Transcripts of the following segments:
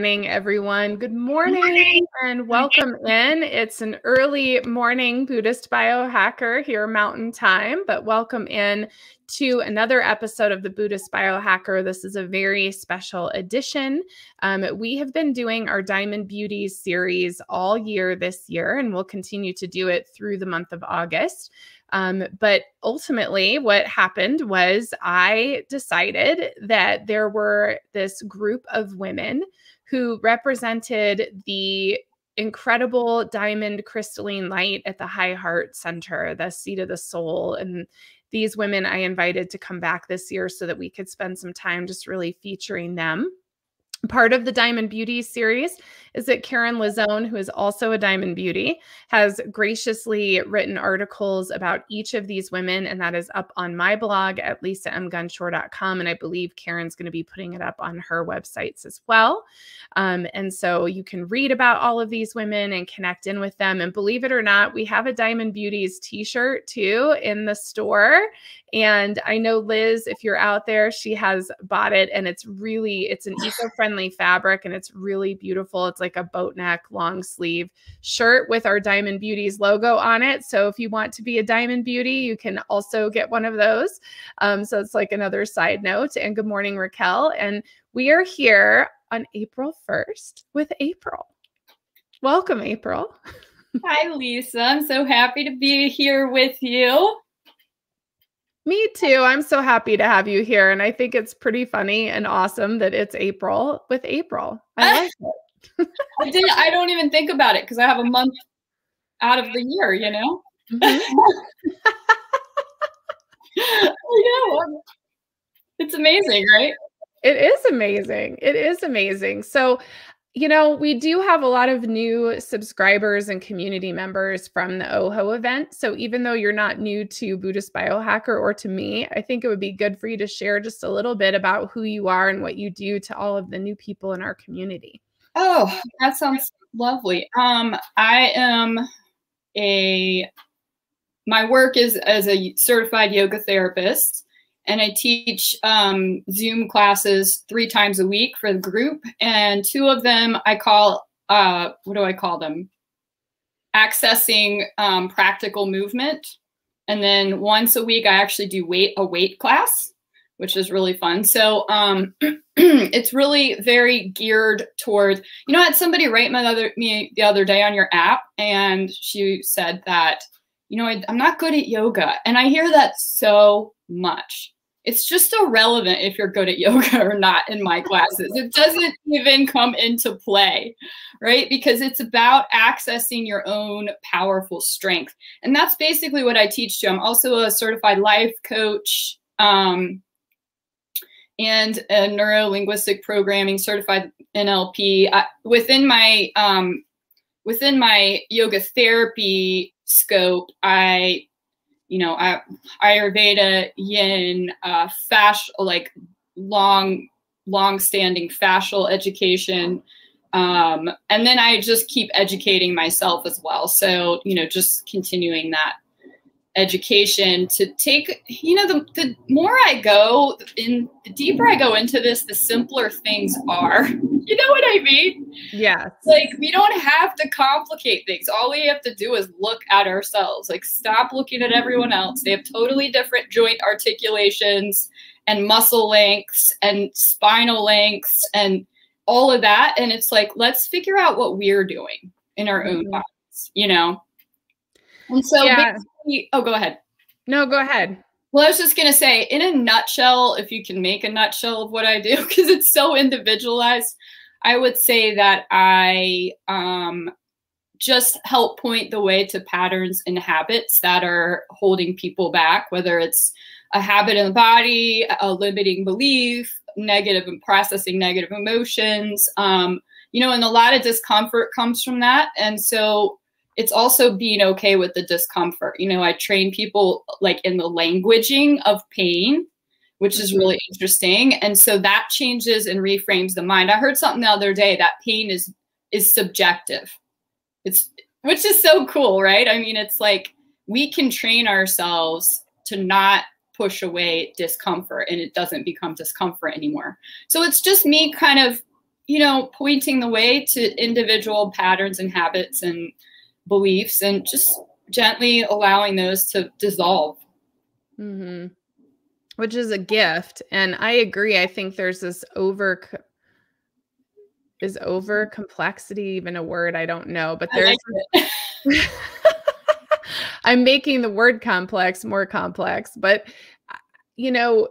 Morning, everyone. Good morning, morning, and welcome in. It's an early morning Buddhist biohacker here, Mountain Time, but welcome in to another episode of the Buddhist Biohacker. This is a very special edition. Um, we have been doing our Diamond Beauties series all year this year, and we'll continue to do it through the month of August. Um, but ultimately, what happened was I decided that there were this group of women who represented the incredible diamond crystalline light at the high heart center, the seat of the soul. And these women I invited to come back this year so that we could spend some time just really featuring them. Part of the Diamond Beauty series is that Karen Lizone, who is also a Diamond Beauty, has graciously written articles about each of these women, and that is up on my blog at lisamgunshore.com. And I believe Karen's going to be putting it up on her websites as well. Um, and so you can read about all of these women and connect in with them. And believe it or not, we have a Diamond Beauties t shirt too in the store. And I know Liz, if you're out there, she has bought it and it's really, it's an eco-friendly fabric and it's really beautiful. It's like a boat neck, long sleeve shirt with our Diamond Beauties logo on it. So if you want to be a Diamond Beauty, you can also get one of those. Um, so it's like another side note. And good morning, Raquel. And we are here on April 1st with April. Welcome, April. Hi, Lisa. I'm so happy to be here with you. Me too. I'm so happy to have you here. And I think it's pretty funny and awesome that it's April with April. I like it. I didn't I don't even think about it because I have a month out of the year, you know? Mm-hmm. I know. It's amazing, right? It is amazing. It is amazing. So you know, we do have a lot of new subscribers and community members from the OHO event. So even though you're not new to Buddhist Biohacker or to me, I think it would be good for you to share just a little bit about who you are and what you do to all of the new people in our community. Oh, that sounds lovely. Um, I am a my work is as a certified yoga therapist and I teach um, Zoom classes three times a week for the group. And two of them I call, uh, what do I call them? Accessing um, practical movement. And then once a week, I actually do weight a weight class, which is really fun. So um, it's really very geared toward, you know, I had somebody write my other, me the other day on your app, and she said that, you know, I, I'm not good at yoga. And I hear that so much. It's just irrelevant if you're good at yoga or not in my classes. It doesn't even come into play, right? Because it's about accessing your own powerful strength. And that's basically what I teach too. I'm also a certified life coach um, and a neuro linguistic programming certified NLP. I, within my um, within my yoga therapy scope, I you know, Ayurveda, Yin, uh, fasc, like long, long-standing fascial education. Um, and then I just keep educating myself as well. So, you know, just continuing that education to take you know the, the more i go in the deeper i go into this the simpler things are. You know what i mean? Yeah like we don't have to complicate things. All we have to do is look at ourselves. Like stop looking at everyone else. They have totally different joint articulations and muscle lengths and spinal lengths and all of that. And it's like let's figure out what we're doing in our own mm-hmm. bodies you know? And so yeah oh, go ahead. No, go ahead. Well, I was just going to say, in a nutshell, if you can make a nutshell of what I do, because it's so individualized, I would say that I um, just help point the way to patterns and habits that are holding people back, whether it's a habit in the body, a limiting belief, negative and processing negative emotions. Um, you know, and a lot of discomfort comes from that. And so it's also being okay with the discomfort. You know, I train people like in the languaging of pain, which is really mm-hmm. interesting. And so that changes and reframes the mind. I heard something the other day that pain is is subjective. It's which is so cool, right? I mean, it's like we can train ourselves to not push away discomfort and it doesn't become discomfort anymore. So it's just me kind of you know, pointing the way to individual patterns and habits and beliefs and just gently allowing those to dissolve. Mm-hmm. Which is a gift. And I agree. I think there's this over is over complexity even a word? I don't know, but there's like I'm making the word complex more complex, but uh, you know,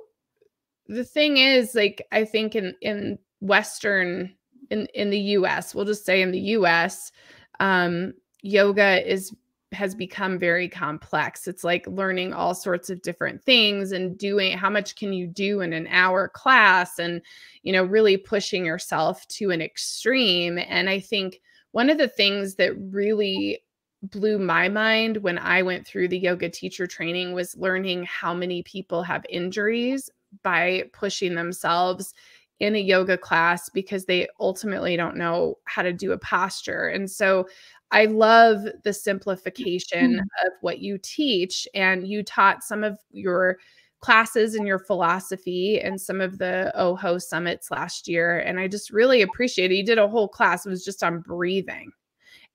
the thing is like I think in in western in in the US, we'll just say in the US, um yoga is has become very complex. It's like learning all sorts of different things and doing how much can you do in an hour class and you know really pushing yourself to an extreme and I think one of the things that really blew my mind when I went through the yoga teacher training was learning how many people have injuries by pushing themselves in a yoga class because they ultimately don't know how to do a posture. And so I love the simplification mm-hmm. of what you teach. And you taught some of your classes and your philosophy and some of the OHO summits last year. And I just really appreciate it. You did a whole class, it was just on breathing.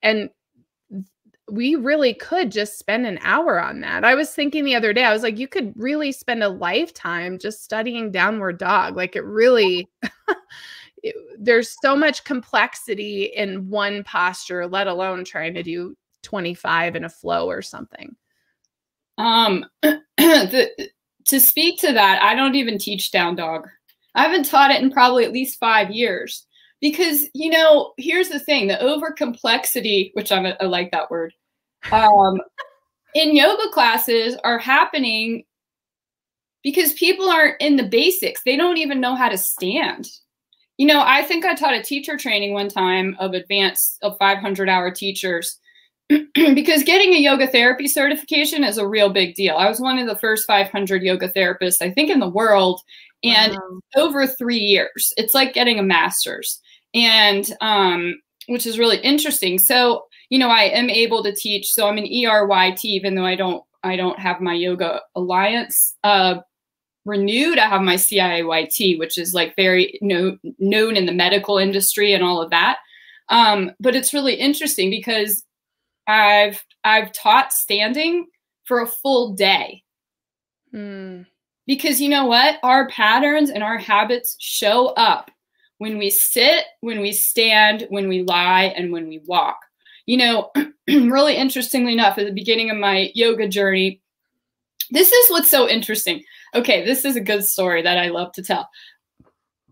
And we really could just spend an hour on that. I was thinking the other day, I was like, you could really spend a lifetime just studying downward dog. Like it really, it, there's so much complexity in one posture, let alone trying to do 25 in a flow or something. Um, the, to speak to that, I don't even teach down dog. I haven't taught it in probably at least five years because you know here's the thing the over complexity which I'm, i like that word um, in yoga classes are happening because people aren't in the basics they don't even know how to stand you know i think i taught a teacher training one time of advanced of 500 hour teachers because getting a yoga therapy certification is a real big deal i was one of the first 500 yoga therapists i think in the world and wow. over three years it's like getting a master's and um, which is really interesting. So you know, I am able to teach. So I'm an ERYT, even though I don't I don't have my Yoga Alliance uh, renewed. I have my CIAYT, which is like very no, known in the medical industry and all of that. Um, but it's really interesting because I've I've taught standing for a full day. Mm. Because you know what? Our patterns and our habits show up when we sit, when we stand, when we lie, and when we walk. You know, really interestingly enough, at the beginning of my yoga journey, this is what's so interesting. Okay, this is a good story that I love to tell.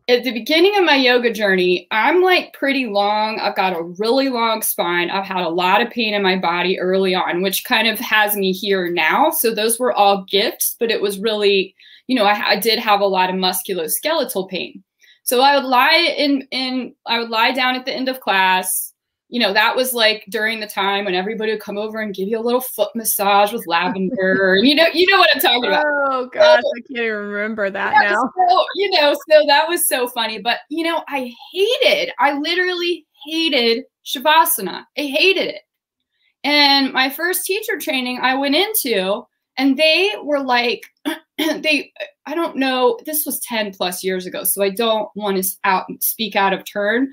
At the beginning of my yoga journey, I'm like pretty long. I've got a really long spine. I've had a lot of pain in my body early on, which kind of has me here now. So those were all gifts, but it was really, you know, I, I did have a lot of musculoskeletal pain. So I would lie in in I would lie down at the end of class. You know, that was like during the time when everybody would come over and give you a little foot massage with lavender. you know, you know what I'm talking about. Oh gosh, so, I can't even remember that yeah, now. So, you know, so that was so funny. But you know, I hated, I literally hated Shavasana. I hated it. And my first teacher training I went into, and they were like, they i don't know this was 10 plus years ago so i don't want to out speak out of turn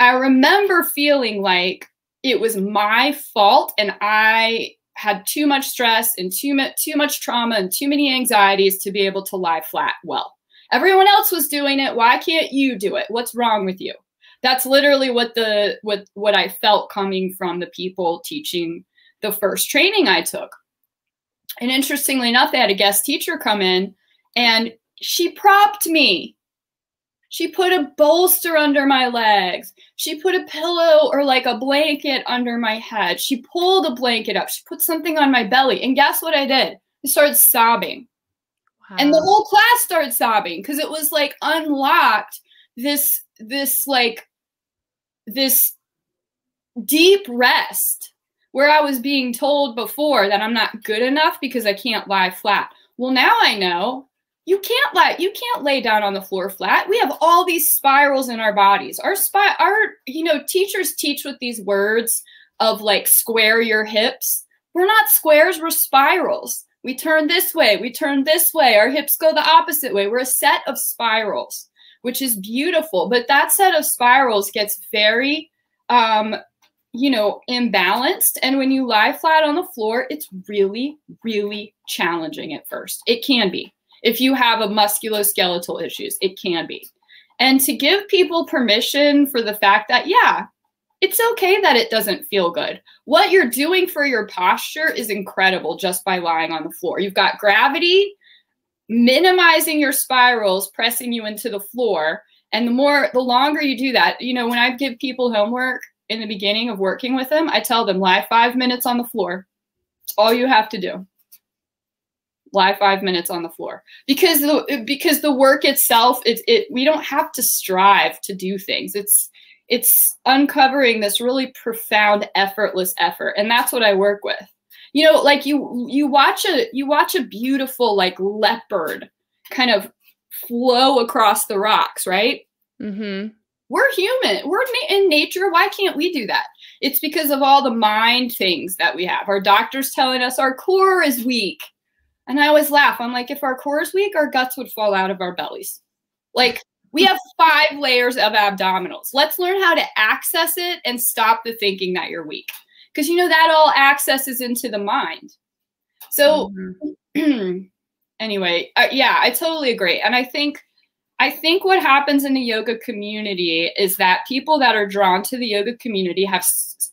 i remember feeling like it was my fault and i had too much stress and too much too much trauma and too many anxieties to be able to lie flat well. Everyone else was doing it. Why can't you do it? What's wrong with you? That's literally what the what what i felt coming from the people teaching the first training i took. And interestingly enough, they had a guest teacher come in and she propped me. She put a bolster under my legs. She put a pillow or like a blanket under my head. She pulled a blanket up. She put something on my belly. And guess what I did? I started sobbing. Wow. And the whole class started sobbing because it was like unlocked this this like this deep rest where I was being told before that I'm not good enough because I can't lie flat. Well, now I know you can't lie you can't lay down on the floor flat. We have all these spirals in our bodies. Our spy our you know teachers teach with these words of like square your hips. We're not squares, we're spirals. We turn this way, we turn this way, our hips go the opposite way. We're a set of spirals. which is beautiful. But that set of spirals gets very, um, you know, imbalanced. And when you lie flat on the floor, it's really, really challenging at first. It can be. If you have a musculoskeletal issues, it can be. And to give people permission for the fact that, yeah, it's okay that it doesn't feel good. What you're doing for your posture is incredible just by lying on the floor. You've got gravity minimizing your spirals, pressing you into the floor. And the more, the longer you do that, you know, when I give people homework in the beginning of working with them, I tell them lie five minutes on the floor. It's all you have to do. Lie five minutes on the floor. Because the because the work itself, it, it we don't have to strive to do things. It's it's uncovering this really profound, effortless effort, and that's what I work with. You know like you you watch a you watch a beautiful like leopard kind of flow across the rocks right? Mm-hmm. we're human. We're in nature. Why can't we do that? It's because of all the mind things that we have. Our doctors telling us our core is weak and i always laugh. I'm like if our core is weak our guts would fall out of our bellies. Like we have five layers of abdominals. Let's learn how to access it and stop the thinking that you're weak. Because you know that all accesses into the mind. So mm-hmm. anyway, uh, yeah, I totally agree, and I think I think what happens in the yoga community is that people that are drawn to the yoga community have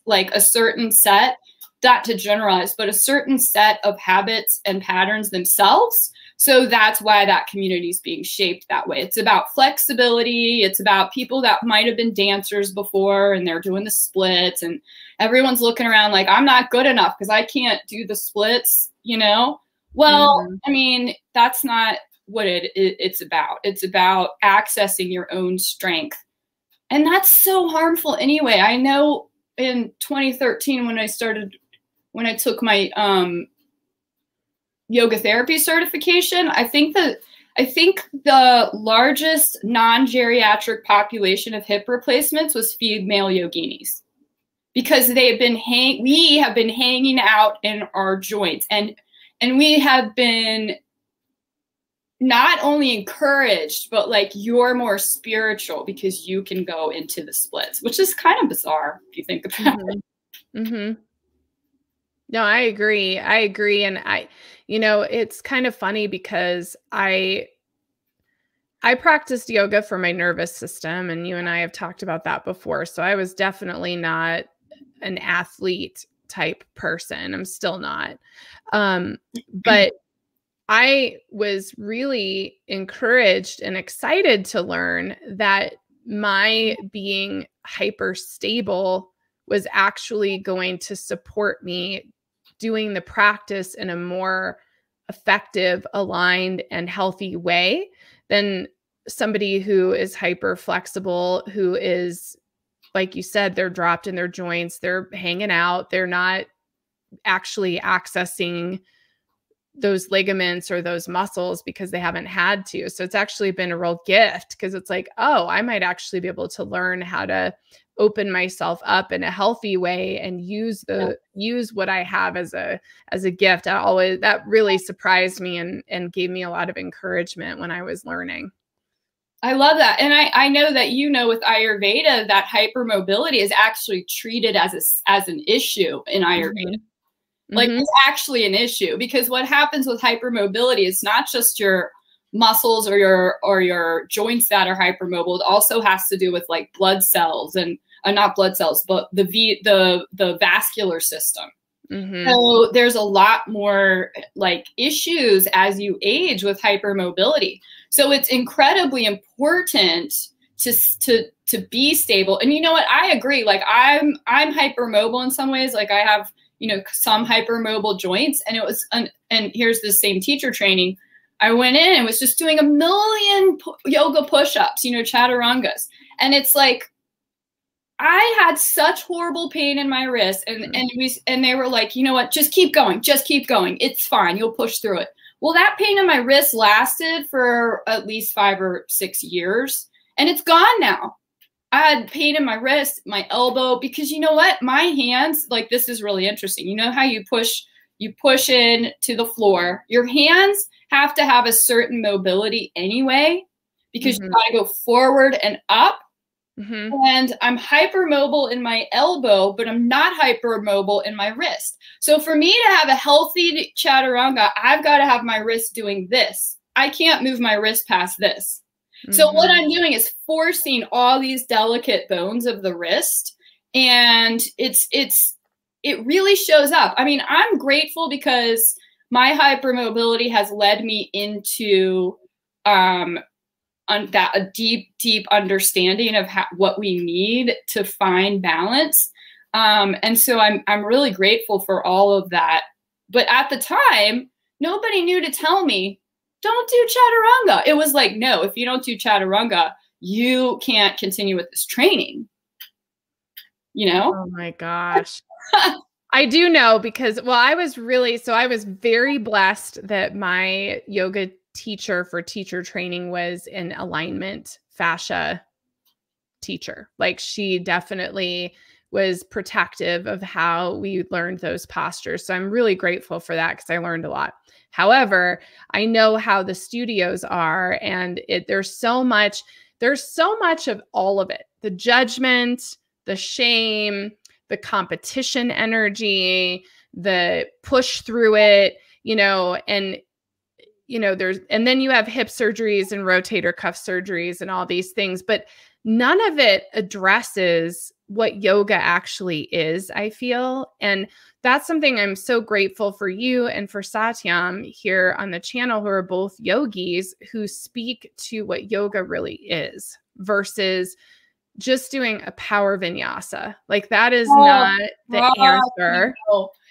like a certain set, not to generalize, but a certain set of habits and patterns themselves so that's why that community is being shaped that way. It's about flexibility. It's about people that might have been dancers before and they're doing the splits and everyone's looking around like, I'm not good enough because I can't do the splits, you know? Well, mm-hmm. I mean, that's not what it, it, it's about. It's about accessing your own strength. And that's so harmful anyway. I know in 2013 when I started when I took my um yoga therapy certification, I think that I think the largest non-geriatric population of hip replacements was female yoginis because they have been hang we have been hanging out in our joints and and we have been not only encouraged but like you're more spiritual because you can go into the splits which is kind of bizarre if you think about mm-hmm. it mm-hmm. No i agree i agree and i you know, it's kind of funny because I I practiced yoga for my nervous system and you and I have talked about that before. So I was definitely not an athlete type person. I'm still not. Um, but I was really encouraged and excited to learn that my being hyper stable was actually going to support me doing the practice in a more effective, aligned, and healthy way than somebody who is hyper flexible, who is, like you said, they're dropped in their joints, they're hanging out, they're not actually accessing those ligaments or those muscles because they haven't had to. So it's actually been a real gift because it's like, oh, I might actually be able to learn how to open myself up in a healthy way and use the yeah. use what I have as a as a gift. I always that really surprised me and and gave me a lot of encouragement when I was learning. I love that. And I, I know that you know with Ayurveda that hypermobility is actually treated as a, as an issue in Ayurveda. Mm-hmm. Like mm-hmm. it's actually an issue because what happens with hypermobility is not just your muscles or your or your joints that are hypermobile. It also has to do with like blood cells and uh, not blood cells, but the v the the vascular system. Mm-hmm. So there's a lot more like issues as you age with hypermobility. So it's incredibly important to to to be stable. And you know what? I agree. Like I'm I'm hypermobile in some ways. Like I have you know some hypermobile joints, and it was an, and here's the same teacher training. I went in and was just doing a million yoga push-ups, you know, chaturangas, and it's like I had such horrible pain in my wrist, and mm-hmm. and we and they were like, you know what, just keep going, just keep going. It's fine, you'll push through it. Well, that pain in my wrist lasted for at least five or six years, and it's gone now. I had pain in my wrist, my elbow, because you know what, my hands, like this is really interesting. You know how you push, you push in to the floor. Your hands have to have a certain mobility anyway because mm-hmm. you got to go forward and up. Mm-hmm. And I'm hypermobile in my elbow, but I'm not hypermobile in my wrist. So for me to have a healthy chaturanga, I've got to have my wrist doing this. I can't move my wrist past this. Mm-hmm. So what I'm doing is forcing all these delicate bones of the wrist and it's it's it really shows up. I mean, I'm grateful because my hypermobility has led me into um, that a deep, deep understanding of what we need to find balance. Um, and so I'm I'm really grateful for all of that. But at the time, nobody knew to tell me, don't do chaturanga. It was like, no, if you don't do chaturanga, you can't continue with this training. You know? Oh my gosh. I do know because, well, I was really, so I was very blessed that my yoga teacher for teacher training was an alignment fascia teacher. Like she definitely was protective of how we learned those postures. So I'm really grateful for that because I learned a lot. However, I know how the studios are, and it, there's so much, there's so much of all of it the judgment, the shame, the competition energy, the push through it, you know, and you know, there's and then you have hip surgeries and rotator cuff surgeries and all these things, but none of it addresses what yoga actually is, I feel. And that's something I'm so grateful for you and for Satyam here on the channel, who are both yogis who speak to what yoga really is versus just doing a power vinyasa. Like that is oh, not the answer.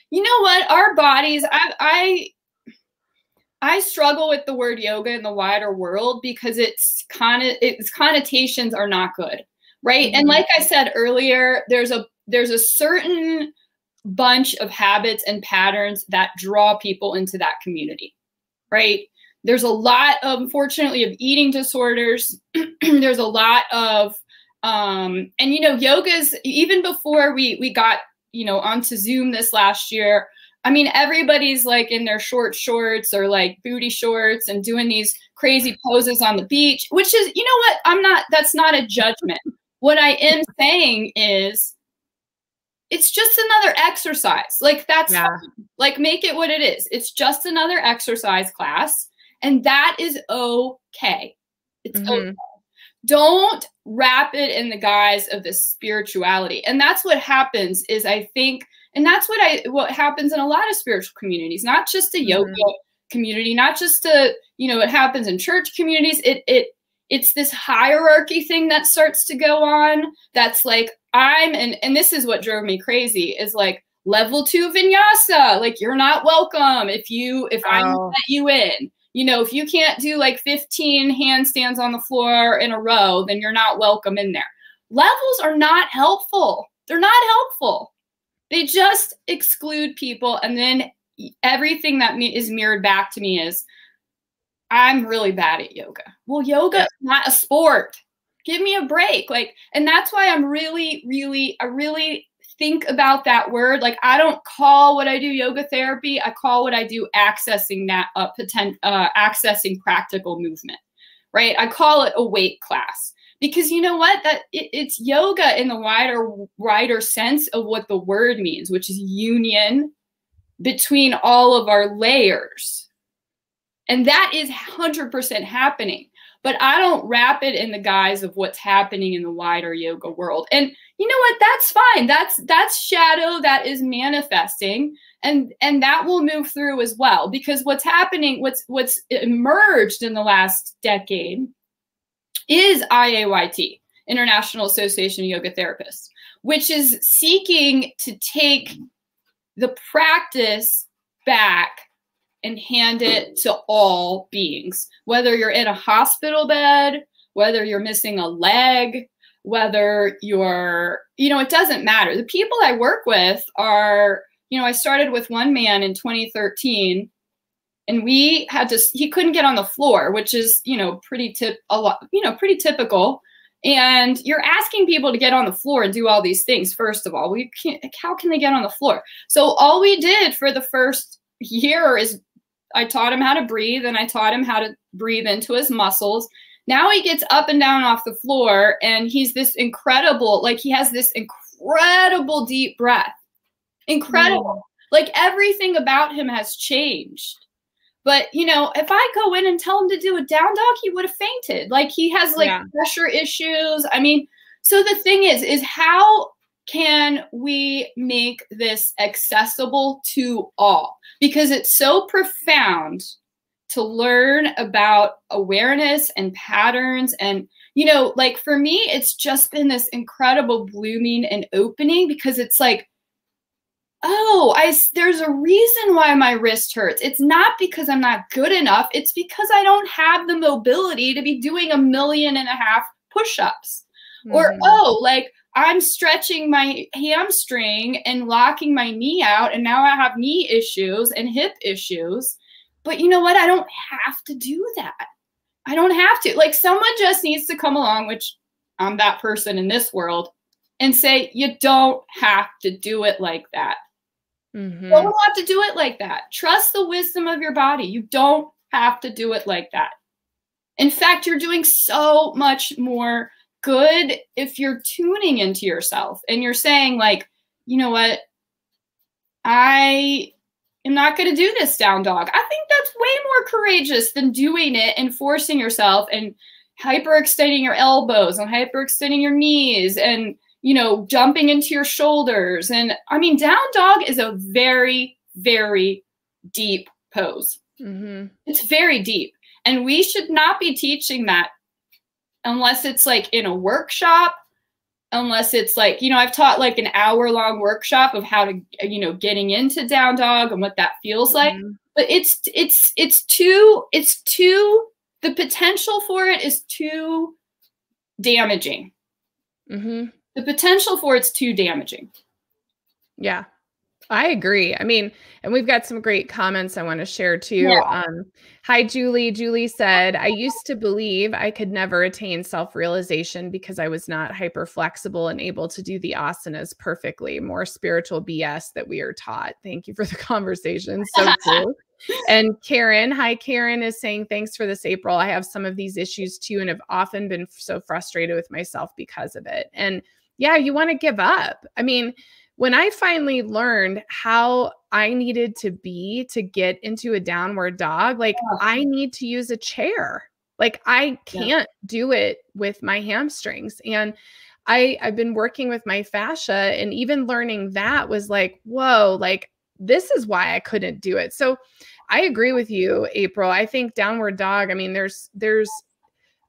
You know what? Our bodies, I I I struggle with the word yoga in the wider world because it's kind of its connotations are not good. Right? Mm-hmm. And like I said earlier, there's a there's a certain bunch of habits and patterns that draw people into that community. Right? There's a lot, of, unfortunately, of eating disorders. there's a lot of um, and you know, yoga's even before we we got you know onto Zoom this last year. I mean, everybody's like in their short shorts or like booty shorts and doing these crazy poses on the beach, which is, you know what? I'm not, that's not a judgment. What I am saying is it's just another exercise. Like that's yeah. like make it what it is. It's just another exercise class and that is okay. It's mm-hmm. okay don't wrap it in the guise of this spirituality and that's what happens is i think and that's what i what happens in a lot of spiritual communities not just a yoga mm-hmm. community not just a you know it happens in church communities it it it's this hierarchy thing that starts to go on that's like i'm and and this is what drove me crazy is like level two vinyasa like you're not welcome if you if oh. i let you in you know, if you can't do like 15 handstands on the floor in a row, then you're not welcome in there. Levels are not helpful. They're not helpful. They just exclude people. And then everything that is mirrored back to me is, I'm really bad at yoga. Well, yoga is not a sport. Give me a break. Like, and that's why I'm really, really, I really think about that word. Like I don't call what I do yoga therapy. I call what I do accessing that uh, potent, uh, accessing practical movement, right? I call it a weight class because you know what? That it, it's yoga in the wider wider sense of what the word means, which is union between all of our layers. And that is 100% happening but I don't wrap it in the guise of what's happening in the wider yoga world. And you know what? That's fine. That's that's shadow that is manifesting and and that will move through as well because what's happening what's what's emerged in the last decade is IAYT, International Association of Yoga Therapists, which is seeking to take the practice back and hand it to all beings, whether you're in a hospital bed, whether you're missing a leg, whether you're, you know, it doesn't matter. The people I work with are, you know, I started with one man in 2013 and we had to he couldn't get on the floor which is you know pretty tip a lot you know pretty typical and you're asking people to get on the floor and do all these things first of all we can't how can they get on the floor so all we did for the first year is I taught him how to breathe and I taught him how to breathe into his muscles. Now he gets up and down off the floor and he's this incredible, like he has this incredible deep breath. Incredible. Mm. Like everything about him has changed. But you know, if I go in and tell him to do a down dog, he would have fainted. Like he has like yeah. pressure issues. I mean, so the thing is, is how can we make this accessible to all? Because it's so profound to learn about awareness and patterns and you know like for me it's just been this incredible blooming and opening because it's like oh i there's a reason why my wrist hurts it's not because i'm not good enough it's because i don't have the mobility to be doing a million and a half push-ups mm-hmm. or oh like i'm stretching my hamstring and locking my knee out and now i have knee issues and hip issues but you know what? I don't have to do that. I don't have to. Like someone just needs to come along, which I'm that person in this world, and say, you don't have to do it like that. Mm-hmm. You don't have to do it like that. Trust the wisdom of your body. You don't have to do it like that. In fact, you're doing so much more good if you're tuning into yourself and you're saying, like, you know what? I am not going to do this down dog. I think that's way more courageous than doing it and forcing yourself and hyperextending your elbows and hyperextending your knees and you know jumping into your shoulders and i mean down dog is a very very deep pose mm-hmm. it's very deep and we should not be teaching that unless it's like in a workshop unless it's like you know i've taught like an hour long workshop of how to you know getting into down dog and what that feels like mm-hmm. but it's it's it's too it's too the potential for it is too damaging mm-hmm. The potential for it's too damaging yeah I agree. I mean, and we've got some great comments I want to share too. Yeah. Um, hi, Julie. Julie said, I used to believe I could never attain self realization because I was not hyper flexible and able to do the asanas perfectly. More spiritual BS that we are taught. Thank you for the conversation. So cool. and Karen, hi, Karen is saying, thanks for this, April. I have some of these issues too, and have often been so frustrated with myself because of it. And yeah, you want to give up. I mean, when I finally learned how I needed to be to get into a downward dog, like yeah. I need to use a chair. Like I can't yeah. do it with my hamstrings. And I I've been working with my fascia and even learning that was like, whoa, like this is why I couldn't do it. So I agree with you, April. I think downward dog, I mean there's there's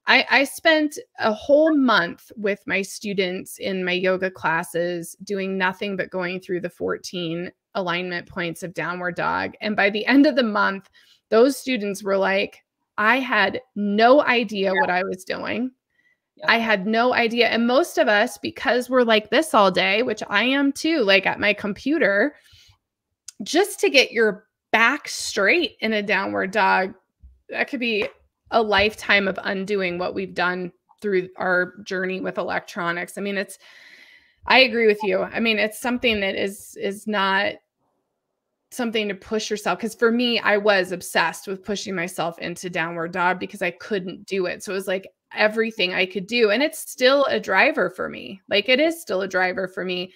I, I spent a whole month with my students in my yoga classes doing nothing but going through the 14 alignment points of downward dog. And by the end of the month, those students were like, I had no idea yeah. what I was doing. Yeah. I had no idea. And most of us, because we're like this all day, which I am too, like at my computer, just to get your back straight in a downward dog, that could be a lifetime of undoing what we've done through our journey with electronics. I mean, it's I agree with you. I mean, it's something that is is not something to push yourself because for me, I was obsessed with pushing myself into downward dog because I couldn't do it. So it was like everything I could do and it's still a driver for me. Like it is still a driver for me.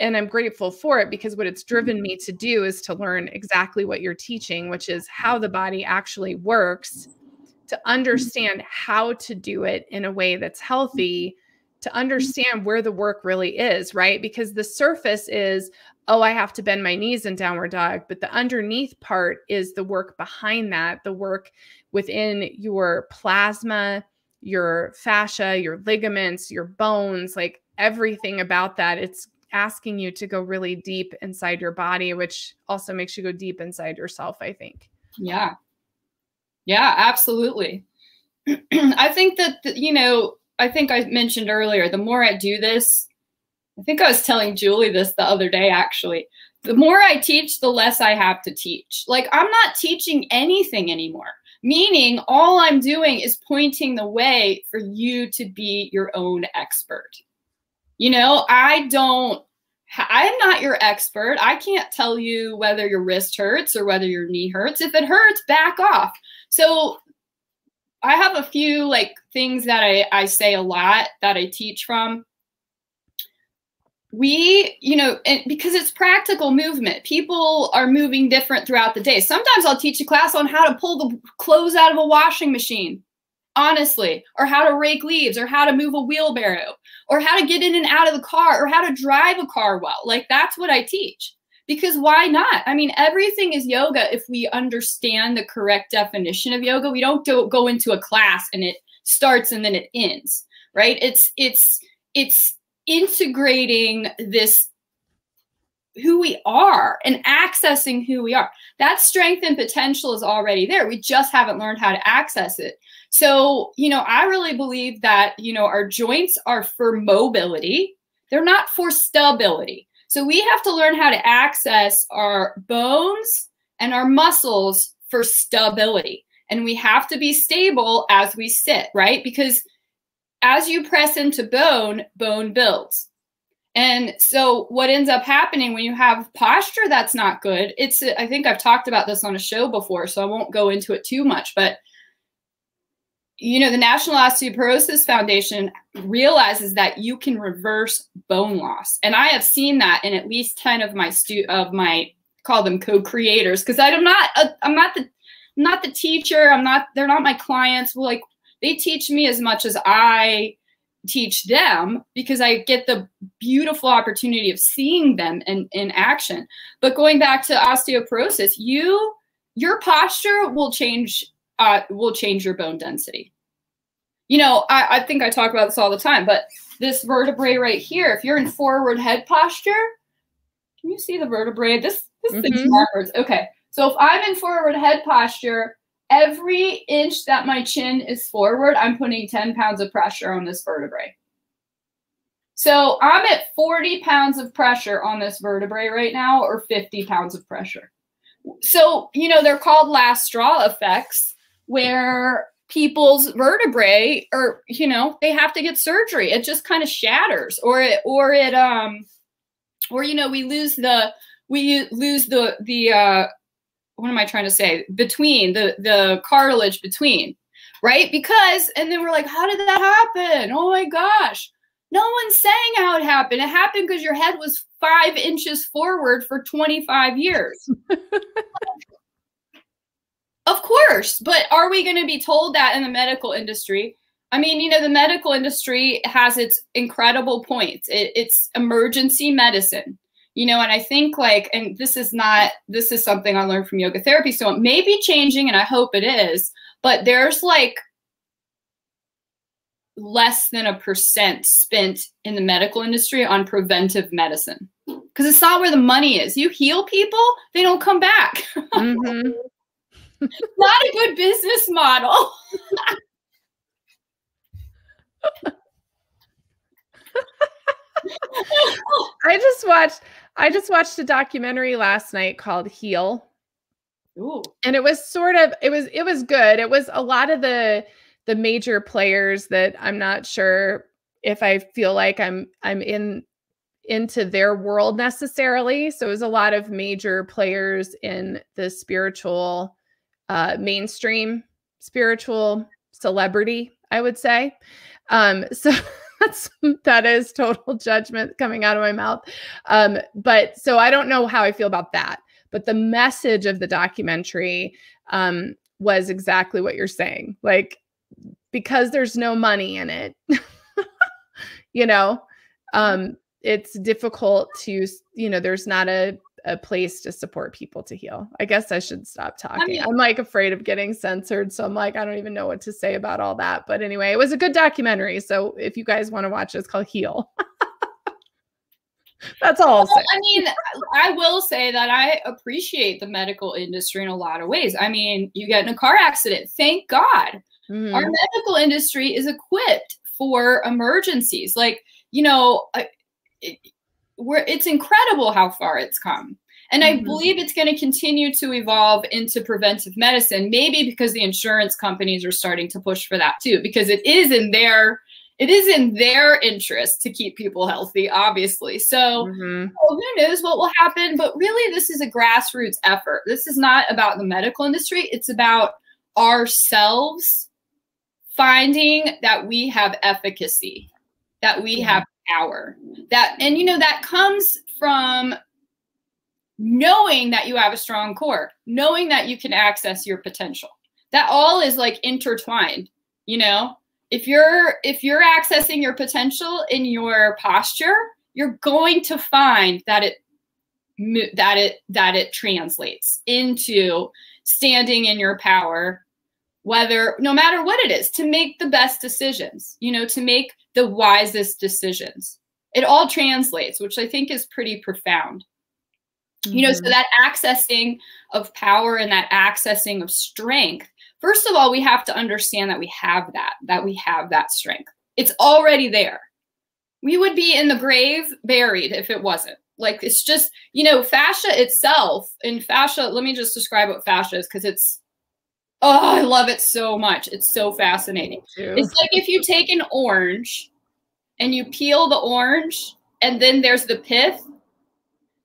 And I'm grateful for it because what it's driven me to do is to learn exactly what you're teaching, which is how the body actually works to understand how to do it in a way that's healthy to understand where the work really is, right? Because the surface is, oh, I have to bend my knees in downward dog. But the underneath part is the work behind that, the work within your plasma, your fascia, your ligaments, your bones, like everything about that. It's asking you to go really deep inside your body, which also makes you go deep inside yourself, I think. Yeah. Yeah, absolutely. I think that, you know, I think I mentioned earlier, the more I do this, I think I was telling Julie this the other day actually. The more I teach, the less I have to teach. Like, I'm not teaching anything anymore, meaning all I'm doing is pointing the way for you to be your own expert. You know, I don't I'm not your expert. I can't tell you whether your wrist hurts or whether your knee hurts. If it hurts, back off. So I have a few like things that I, I say a lot that I teach from. We, you know, and because it's practical movement, people are moving different throughout the day. Sometimes I'll teach a class on how to pull the clothes out of a washing machine, honestly, or how to rake leaves, or how to move a wheelbarrow, or how to get in and out of the car, or how to drive a car well. Like that's what I teach because why not? I mean, everything is yoga if we understand the correct definition of yoga. We don't go, go into a class and it starts and then it ends, right? It's it's it's integrating this who we are and accessing who we are. That strength and potential is already there. We just haven't learned how to access it. So, you know, I really believe that, you know, our joints are for mobility. They're not for stability. So we have to learn how to access our bones and our muscles for stability. And we have to be stable as we sit, right? Because as you press into bone, bone builds. And so what ends up happening when you have posture that's not good, it's I think I've talked about this on a show before, so I won't go into it too much, but you know, the National Osteoporosis Foundation realizes that you can reverse bone loss. And I have seen that in at least 10 of my stu of my call them co-creators because I'm not a, I'm not the I'm not the teacher, I'm not they're not my clients. Well, like they teach me as much as I teach them because I get the beautiful opportunity of seeing them in, in action. But going back to osteoporosis, you your posture will change uh, will change your bone density. You know, I, I think I talk about this all the time, but this vertebrae right here, if you're in forward head posture, can you see the vertebrae? This this mm-hmm. thing's backwards. Okay. So if I'm in forward head posture, every inch that my chin is forward, I'm putting 10 pounds of pressure on this vertebrae. So I'm at 40 pounds of pressure on this vertebrae right now, or 50 pounds of pressure. So, you know, they're called last straw effects where people's vertebrae or you know they have to get surgery. It just kind of shatters. Or it or it um or you know we lose the we lose the the uh what am i trying to say? Between the the cartilage between right? Because and then we're like how did that happen? Oh my gosh. No one's saying how it happened. It happened because your head was five inches forward for 25 years Of course, but are we going to be told that in the medical industry? I mean, you know, the medical industry has its incredible points. It, it's emergency medicine, you know, and I think like, and this is not, this is something I learned from yoga therapy. So it may be changing, and I hope it is, but there's like less than a percent spent in the medical industry on preventive medicine because it's not where the money is. You heal people, they don't come back. Mm-hmm. Not a good business model. I just watched I just watched a documentary last night called Heal. Ooh. And it was sort of it was it was good. It was a lot of the the major players that I'm not sure if I feel like I'm I'm in into their world necessarily. So it was a lot of major players in the spiritual uh, mainstream spiritual celebrity, I would say. Um, so that's that is total judgment coming out of my mouth. Um, but so I don't know how I feel about that. But the message of the documentary um, was exactly what you're saying. Like, because there's no money in it, you know, um, it's difficult to, you know, there's not a a place to support people to heal. I guess I should stop talking. I mean, I'm like afraid of getting censored. So I'm like, I don't even know what to say about all that. But anyway, it was a good documentary. So if you guys want to watch it, it's called Heal. That's all well, I mean, I will say that I appreciate the medical industry in a lot of ways. I mean, you get in a car accident, thank God. Mm-hmm. Our medical industry is equipped for emergencies. Like, you know, we're, it's incredible how far it's come. And I mm-hmm. believe it's going to continue to evolve into preventive medicine, maybe because the insurance companies are starting to push for that too, because it is in their it is in their interest to keep people healthy, obviously. So mm-hmm. well, who knows what will happen? But really, this is a grassroots effort. This is not about the medical industry. It's about ourselves finding that we have efficacy, that we have power. That and you know that comes from knowing that you have a strong core, knowing that you can access your potential. That all is like intertwined, you know? If you're if you're accessing your potential in your posture, you're going to find that it that it that it translates into standing in your power whether no matter what it is to make the best decisions you know to make the wisest decisions it all translates which i think is pretty profound mm-hmm. you know so mm-hmm. that accessing of power and that accessing of strength first of all we have to understand that we have that that we have that strength it's already there we would be in the grave buried if it wasn't like it's just you know fascia itself and fascia let me just describe what fascia is because it's oh i love it so much. It's so fascinating. It's like if you take an orange and you peel the orange and then there's the pith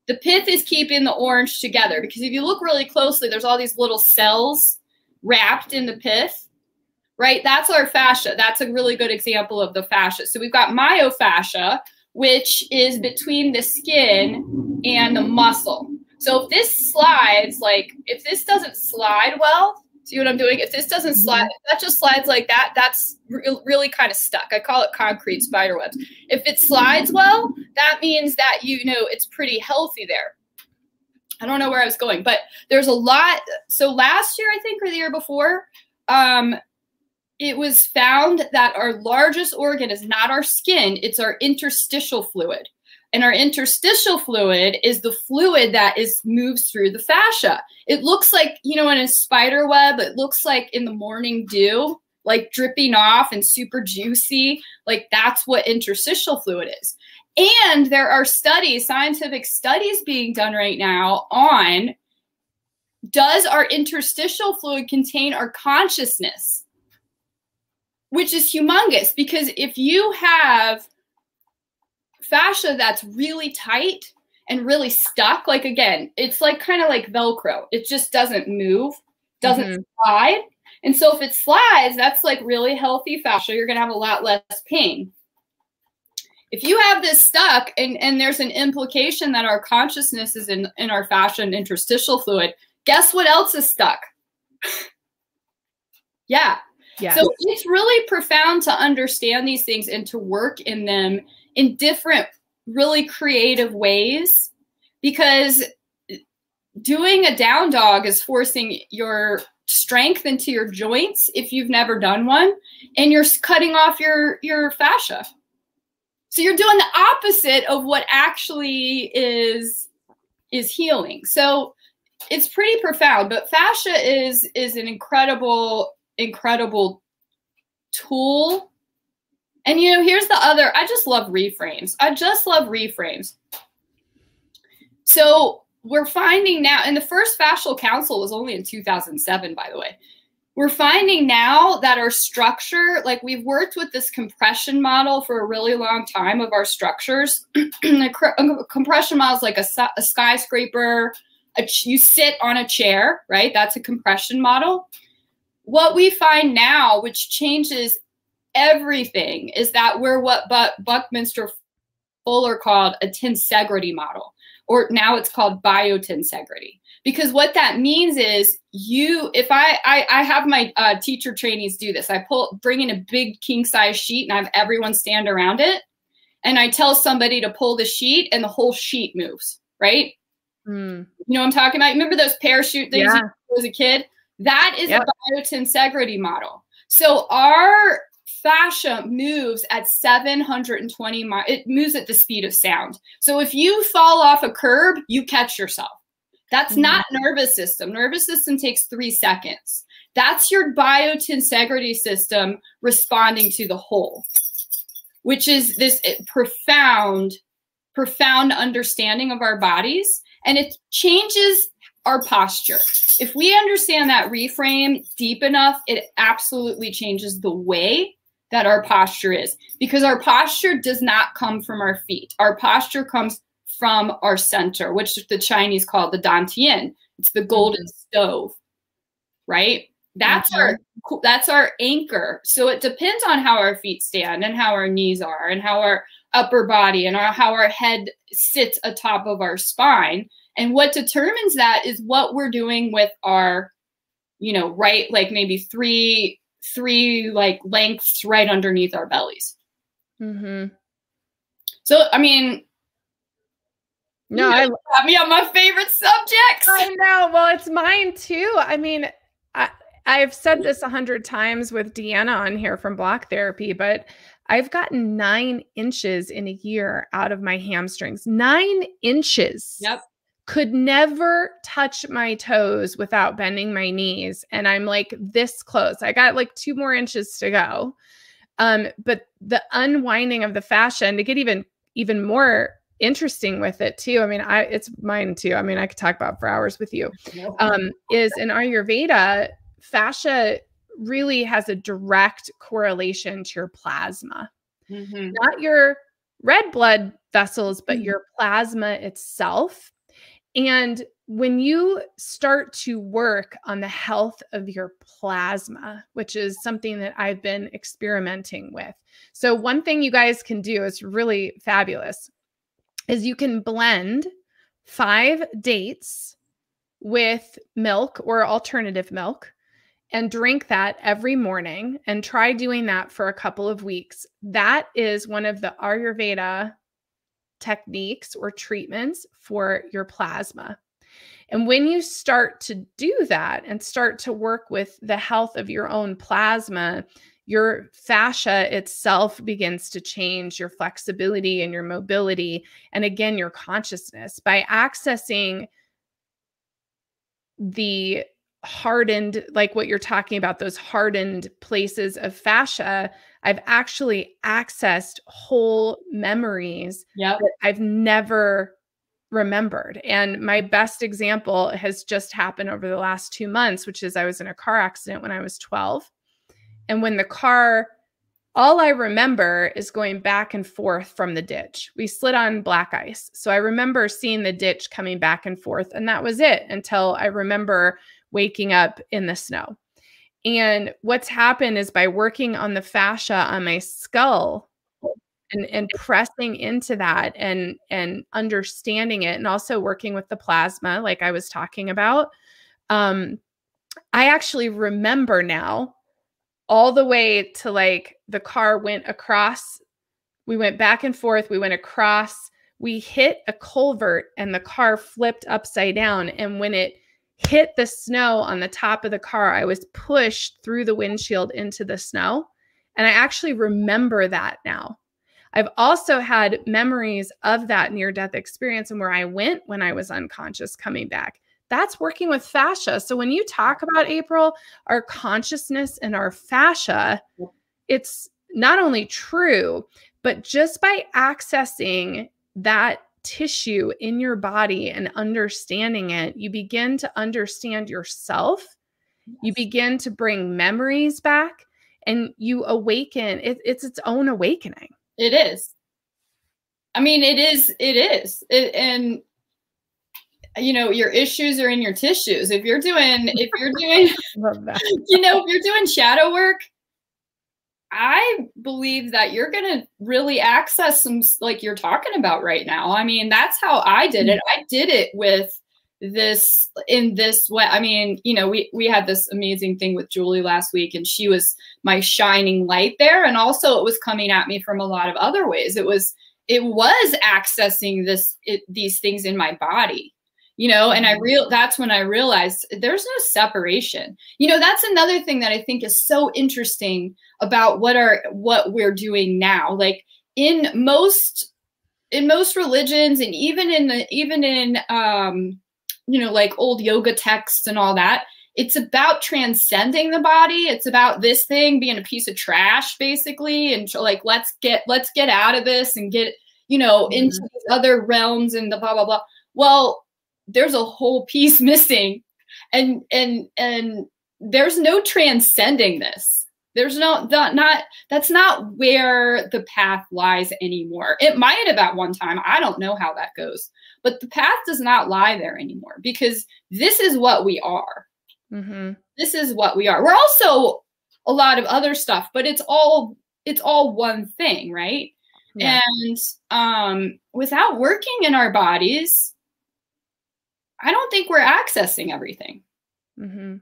the pith is keeping the orange together because if you look really closely there's all these little cells wrapped in the pith right? That's our fascia. That's a really good example of the fascia. So we've got myofascia which is between the skin and the muscle. So if this slides, like if this doesn't slide well, see what I'm doing? If this doesn't mm-hmm. slide, if that just slides like that, that's re really kind of stuck. I call it concrete spider webs. If it slides well, that means that you know it's pretty healthy there. I don't know where I was going, but there's a lot. So last year, I think, or the year before, um, it was found that our largest organ is not our skin, it's our interstitial fluid. And our interstitial fluid is the fluid that is moves through the fascia. It looks like, you know, in a spider web, it looks like in the morning dew, like dripping off and super juicy. Like that's what interstitial fluid is. And there are studies, scientific studies being done right now on does our interstitial fluid contain our consciousness? which is humongous because if you have fascia that's really tight and really stuck, like again, it's like kind of like Velcro. It just doesn't move, doesn't mm-hmm. slide. And so if it slides, that's like really healthy fascia. You're going to have a lot less pain. If you have this stuck and, and there's an implication that our consciousness is in, in our fascia and interstitial fluid, guess what else is stuck? yeah, Yes. So it's really profound to understand these things and to work in them in different, really creative ways because doing a down dog is forcing your strength into your joints if you've never done one and you're cutting off your your fascia so you're doing the opposite of what actually is is healing so it's pretty profound but fascia is is an incredible incredible tool. And you know, here's the other, I just love reframes. I just love reframes. So we're finding now, and the first fascial council was only in 2007, by the way. We're finding now that our structure, like we've worked with this compression model for a really long time of our structures. a compression model is like a, a skyscraper. A, you sit on a chair, right? That's a compression model what we find now, which changes everything, is that we're what Buckminster Fuller called a tensegrity model, or now it's called biotensegrity. Because what that means is you, if I, I, I have my uh, teacher trainees do this, I pull, bring in a big king size sheet and I have everyone stand around it. And I tell somebody to pull the sheet and the whole sheet moves, right? Mm. You know what I'm talking about? Remember those parachute things yeah. as a kid? That is yep. a biotensegrity model. So our fascia moves at 720 miles. It moves at the speed of sound. So if you fall off a curb, you catch yourself. That's mm-hmm. not nervous system. Nervous system takes three seconds. That's your biotensegrity system responding to the whole, which is this eh, profound, profound understanding of our bodies. And it changes our posture. If we understand that reframe deep enough, it absolutely changes the way that our posture is because our posture does not come from our feet. Our posture comes from our center, which the Chinese call the dantian. It's the golden mm-hmm. stove, right? That's mm-hmm. our that's our anchor. So it depends on how our feet stand and how our knees are and how our upper body and our, how our head sits atop of our spine. And what determines that is what we're doing with our, you know, right, like maybe three three like lengths right underneath our bellies. Mm-hmm. So I mean, no, I got me on my favorite subjects. I know. Well, it's mine too. I mean, I I've said this a hundred times with Deanna on here from Block Therapy, but I've gotten nine inches in a year out of my hamstrings. Nine inches. Yep. Could never touch my toes without bending my knees. And I'm like this close. I got like two more inches to go. Um, but the unwinding of the fascia and to get even even more interesting with it too. I mean, I it's mine too. I mean, I could talk about for hours with you. Um, is in Ayurveda, fascia really has a direct correlation to your plasma, mm-hmm. not your red blood vessels, but mm-hmm. your plasma itself. And when you start to work on the health of your plasma, which is something that I've been experimenting with. So, one thing you guys can do is really fabulous is you can blend five dates with milk or alternative milk and drink that every morning and try doing that for a couple of weeks. That is one of the Ayurveda techniques or treatments for your plasma. And when you start to do that and start to work with the health of your own plasma, your fascia itself begins to change, your flexibility and your mobility, and again, your consciousness by accessing the hardened, like what you're talking about, those hardened places of fascia. I've actually accessed whole memories yep. that I've never remembered. And my best example has just happened over the last two months, which is I was in a car accident when I was 12 and when the car, all I remember is going back and forth from the ditch. We slid on black ice. So I remember seeing the ditch coming back and forth. And that was it until I remember waking up in the snow. And what's happened is by working on the fascia on my skull and, and pressing into that and and understanding it and also working with the plasma like I was talking about um I actually remember now all the way to like the car went across. We went back and forth. We went across. We hit a culvert and the car flipped upside down. And when it hit the snow on the top of the car, I was pushed through the windshield into the snow. And I actually remember that now. I've also had memories of that near death experience and where I went when I was unconscious coming back that's working with fascia. So when you talk about April, our consciousness and our fascia, it's not only true, but just by accessing that tissue in your body and understanding it, you begin to understand yourself. Yes. You begin to bring memories back and you awaken. It, it's its own awakening. It is. I mean, it is, it is. It, and you know your issues are in your tissues if you're doing if you're doing you know if you're doing shadow work i believe that you're going to really access some like you're talking about right now. I mean that's how i did mm-hmm. it. I did it with this in this way i mean you know we we had this amazing thing with julie last week and she was my shining light there and also it was coming at me from a lot of other ways. It was it was accessing this it, these things in my body you know and i mm-hmm. real that's when i realized there's no separation you know that's another thing that i think is so interesting about what are what we're doing now like in most in most religions and even in the even in um you know like old yoga texts and all that it's about transcending the body it's about this thing being a piece of trash basically and like let's get let's get out of this and get you know mm-hmm. into other realms and the blah blah blah well there's a whole piece missing and and and there's no transcending this there's no not, not that's not where the path lies anymore it might have at one time i don't know how that goes but the path does not lie there anymore because this is what we are Mm-hmm. This is what we are. We're also a lot of other stuff, but it's all it's all one thing, right? Yeah. And um, without working in our bodies, I don't think we're accessing everything. Mm-hmm.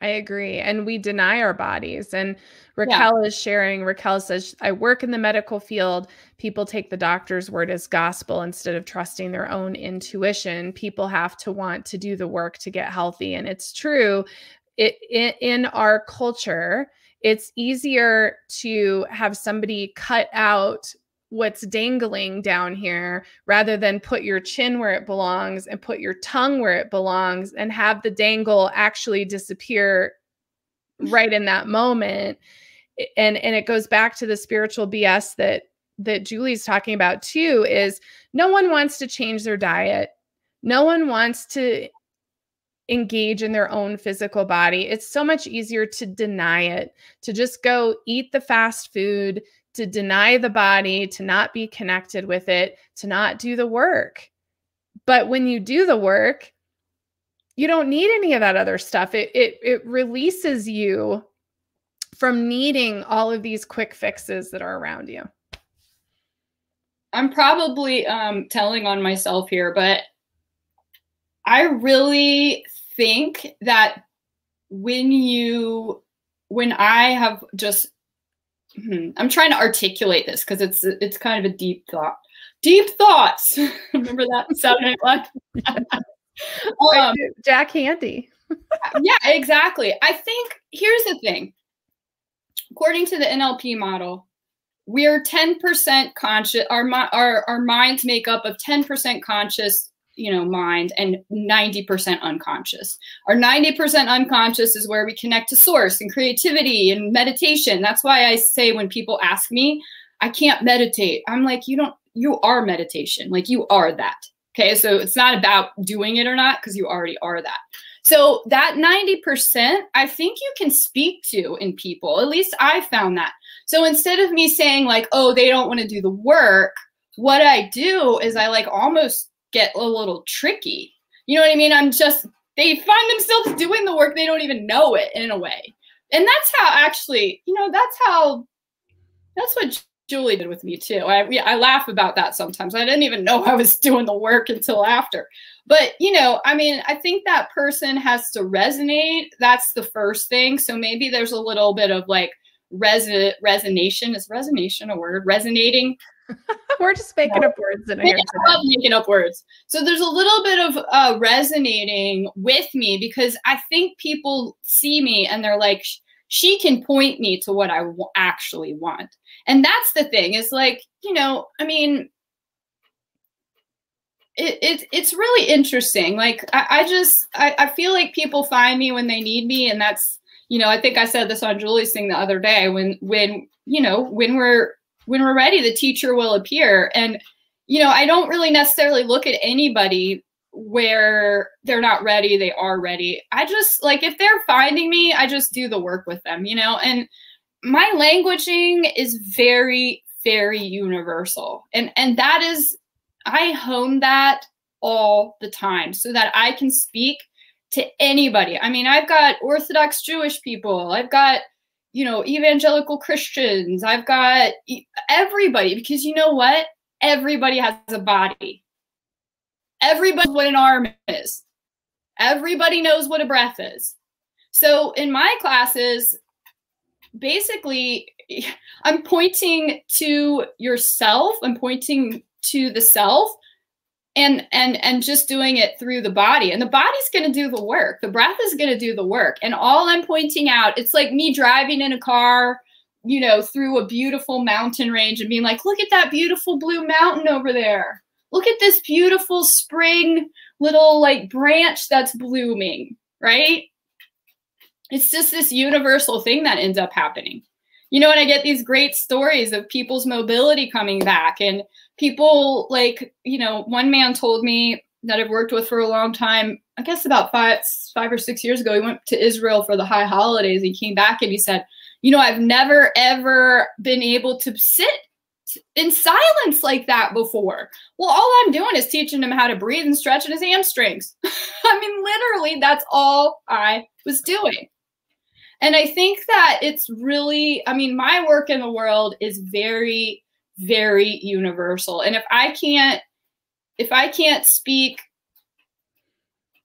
I agree. And we deny our bodies. And Raquel yeah. is sharing, Raquel says, I work in the medical field. People take the doctor's word as gospel instead of trusting their own intuition. People have to want to do the work to get healthy. And it's true. It, it in our culture, it's easier to have somebody cut out what's dangling down here rather than put your chin where it belongs and put your tongue where it belongs and have the dangle actually disappear right in that moment. And and it goes back to the spiritual bs that that julie's talking about too is no one wants to change their diet. No one wants to engage in their own physical body. It's so much easier to deny it to just go eat the fast food to deny the body, to not be connected with it, to not do the work. But when you do the work, you don't need any of that other stuff. It it it releases you from needing all of these quick fixes that are around you. I'm probably um, telling on myself here, but I really think that when you, when I have just hmm, I'm trying to articulate this because it's it's kind of a deep thought. Deep thoughts. Remember that Saturday Night um, Jack Handey. yeah, exactly. I think here's the thing. According to the NLP model, we're 10% conscious. Our our our minds make up of 10% conscious, you know mind and 90% unconscious. Our 90% unconscious is where we connect to source and creativity and meditation. That's why i say when people ask me i can't meditate i'm like you don't you are meditation. Like you are that. Okay? So it's not about doing it or not because you already are that. So that 90% i think you can speak to in people. At least i found that. So instead of me saying like oh they don't want to do the work what i do is i like almost get a little tricky. You know what I mean? I'm just, they find themselves doing the work, they don't even know it in a way. And that's how actually, you know, that's how, that's what Julie did with me too. I, I laugh about that sometimes. I didn't even know I was doing the work until after. But, you know, I mean, I think that person has to resonate. That's the first thing. So maybe there's a little bit of like reson resonation. Is resonation a word? Resonating We're just making no. up words in here. Making up words. So there's a little bit of uh, resonating with me because I think people see me and they're like, she can point me to what I w- actually want. And that's the thing is like, you know, I mean, it, it it's really interesting. Like I, I just I, I feel like people find me when they need me, and that's you know I think I said this on Julie's thing the other day when when you know when we're when we're ready, the teacher will appear. And, you know, I don't really necessarily look at anybody where they're not ready, they are ready. I just like if they're finding me, I just do the work with them, you know, and my languaging is very, very universal. And and that is I hone that all the time so that I can speak to anybody. I mean, I've got Orthodox Jewish people, I've got you know, evangelical Christians. I've got everybody because you know what? Everybody has a body. Everybody knows what an arm is. Everybody knows what a breath is. So in my classes, basically, I'm pointing to yourself. I'm pointing to the self and and and just doing it through the body. And the body's going to do the work. The breath is going to do the work. And all i'm pointing out it's like me driving in a car you know through a beautiful mountain range and being like look at that beautiful blue mountain over there. Look at this beautiful spring little like branch that's blooming right? It's just this universal thing that ends up happening. You know and i get these great stories of people's mobility coming back and people like you know one man told me that i've worked with for a long time i guess about five five or six years ago he went to israel for the high holidays he came back and he said you know i've never ever been able to sit in silence like that before. Well, all I'm doing is teaching him how to breathe and stretching his hamstrings. I mean, literally, that's all I was doing. And I think that it's really, I mean, my work in the world is very, very universal. And if I can't, if I can't speak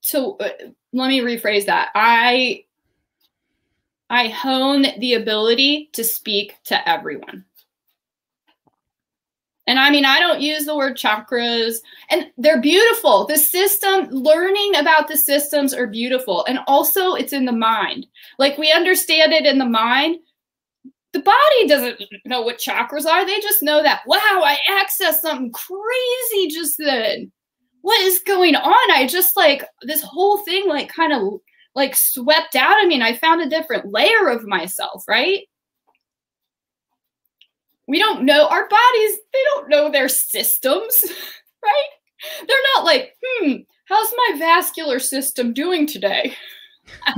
to, uh, let me rephrase that. I, I hone the ability to speak to everyone. And I mean, I don't use the word chakras, and they're beautiful. The system, learning about the systems are beautiful. And also, it's in the mind. Like we understand it in the mind. The body doesn't know what chakras are. They just know that, wow, I accessed something crazy just then. What is going on? I just like this whole thing, like, kind of like swept out. of me, and I found a different layer of myself, right? we don't know our bodies they don't know their systems right they're not like hmm how's my vascular system doing today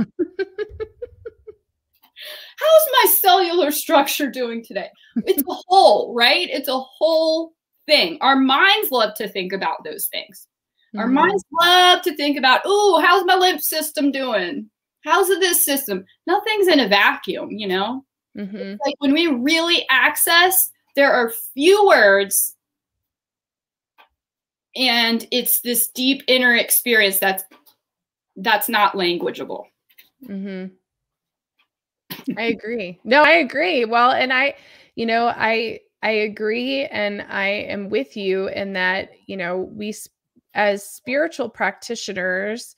how's my cellular structure doing today it's a whole right it's a whole thing our minds love to think about those things mm-hmm. our minds love to think about oh how's my lymph system doing how's this system nothing's in a vacuum you know Mm-hmm. Like when we really access, there are few words, and it's this deep inner experience that's that's not languageable. Mm-hmm. I agree. No, I agree. Well, and I, you know, I I agree, and I am with you in that you know we as spiritual practitioners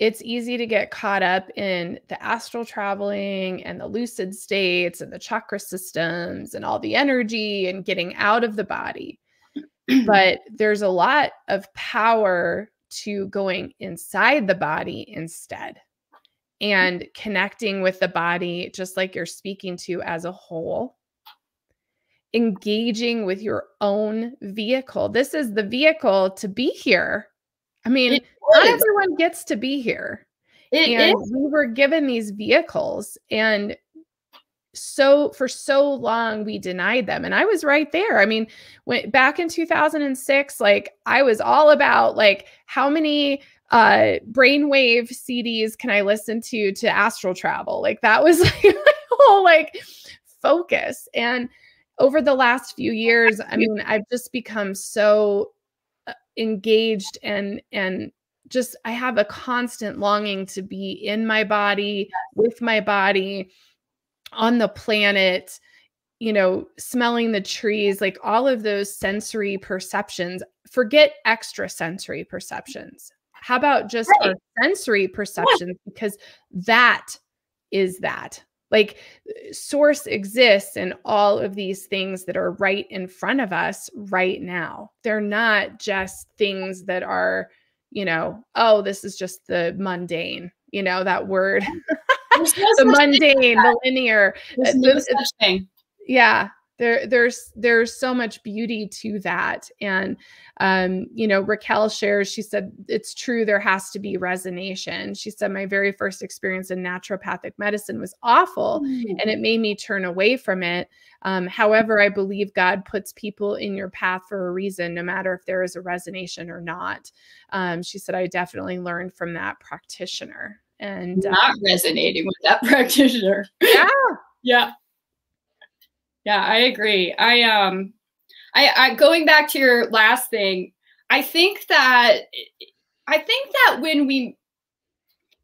it's easy to get caught up in the astral traveling and the lucid states and the chakra systems and all the energy and getting out of the body. but there's a lot of power to going inside the body instead and connecting with the body, just like you're speaking to as a whole. Engaging with your own vehicle. This is the vehicle to be here I mean, not everyone gets to be here. It and is. we were given these vehicles and so for so long we denied them and i was right there i mean when back in 2006 like i was all about like how many uh brainwave cds can i listen to to astral travel like that was like my whole like focus and over the last few years i mean i've just become so engaged and and just I have a constant longing to be in my body, with my body, on the planet, you know, smelling the trees, like all of those sensory perceptions. Forget extra sensory perceptions. How about just right. our sensory perceptions? Because that is that like uh, source exists in all of these things that are right in front of us right now. They're not just things that are, you know, oh, this is just the mundane, you know, that word. The mundane, the linear. There's uh, no such thing. Yeah there there's there's so much beauty to that. And um, you know raquel shares she said it's true there has to be resonation she said my very first experience in naturopathic medicine was awful mm-hmm. and it made me turn away from it. Um, however i believe god puts people in your path for a reason no matter if there is a resonation or not. Um, she said i definitely learned from that practitioner. And not uh, resonating with that practitioner. Yeah. Yeah yeah, I agree. I um I, I going back to your last thing, I think that I think that when we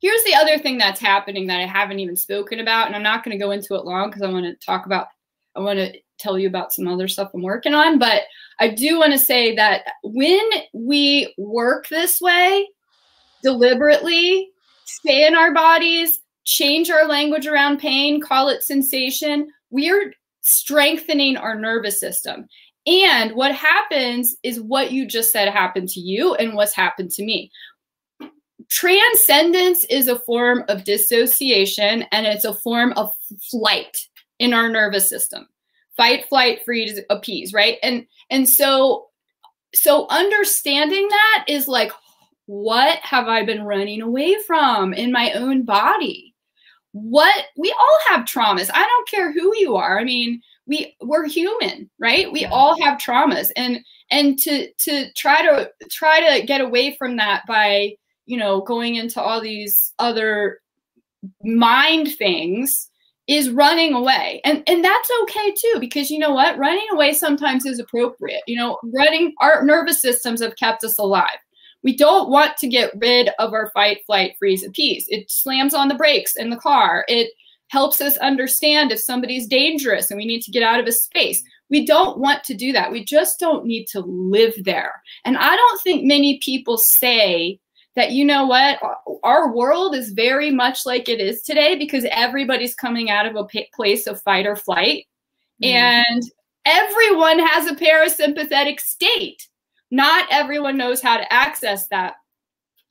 here's the other thing that's happening that I haven't even spoken about, and I'm not going to go into it long because I want to talk about I want to tell you about some other stuff I'm working on, but I do want to say that when we work this way deliberately, stay in our bodies, change our language around pain, call it sensation, we're strengthening our nervous system. And what happens is what you just said happened to you and what's happened to me. Transcendence is a form of dissociation and it's a form of flight in our nervous system. Fight, flight, freeze, appease, right? And and so so understanding that is like what have I been running away from in my own body? What we all have traumas. I don't care who you are. I mean, we we're human, right? We all have traumas and and to to try to try to get away from that by, you know, going into all these other mind things is running away. And and that's okay too because you know what? Running away sometimes is appropriate. You know, running our nervous systems have kept us alive. We don't want to get rid of our fight, flight, freeze, and peace. It slams on the brakes in the car. It helps us understand if somebody's dangerous and we need to get out of a space. We don't want to do that. We just don't need to live there. And I don't think many people say that you know what our world is very much like it is today because everybody's coming out of a place of fight or flight mm. and everyone has a parasympathetic state not everyone knows how to access that.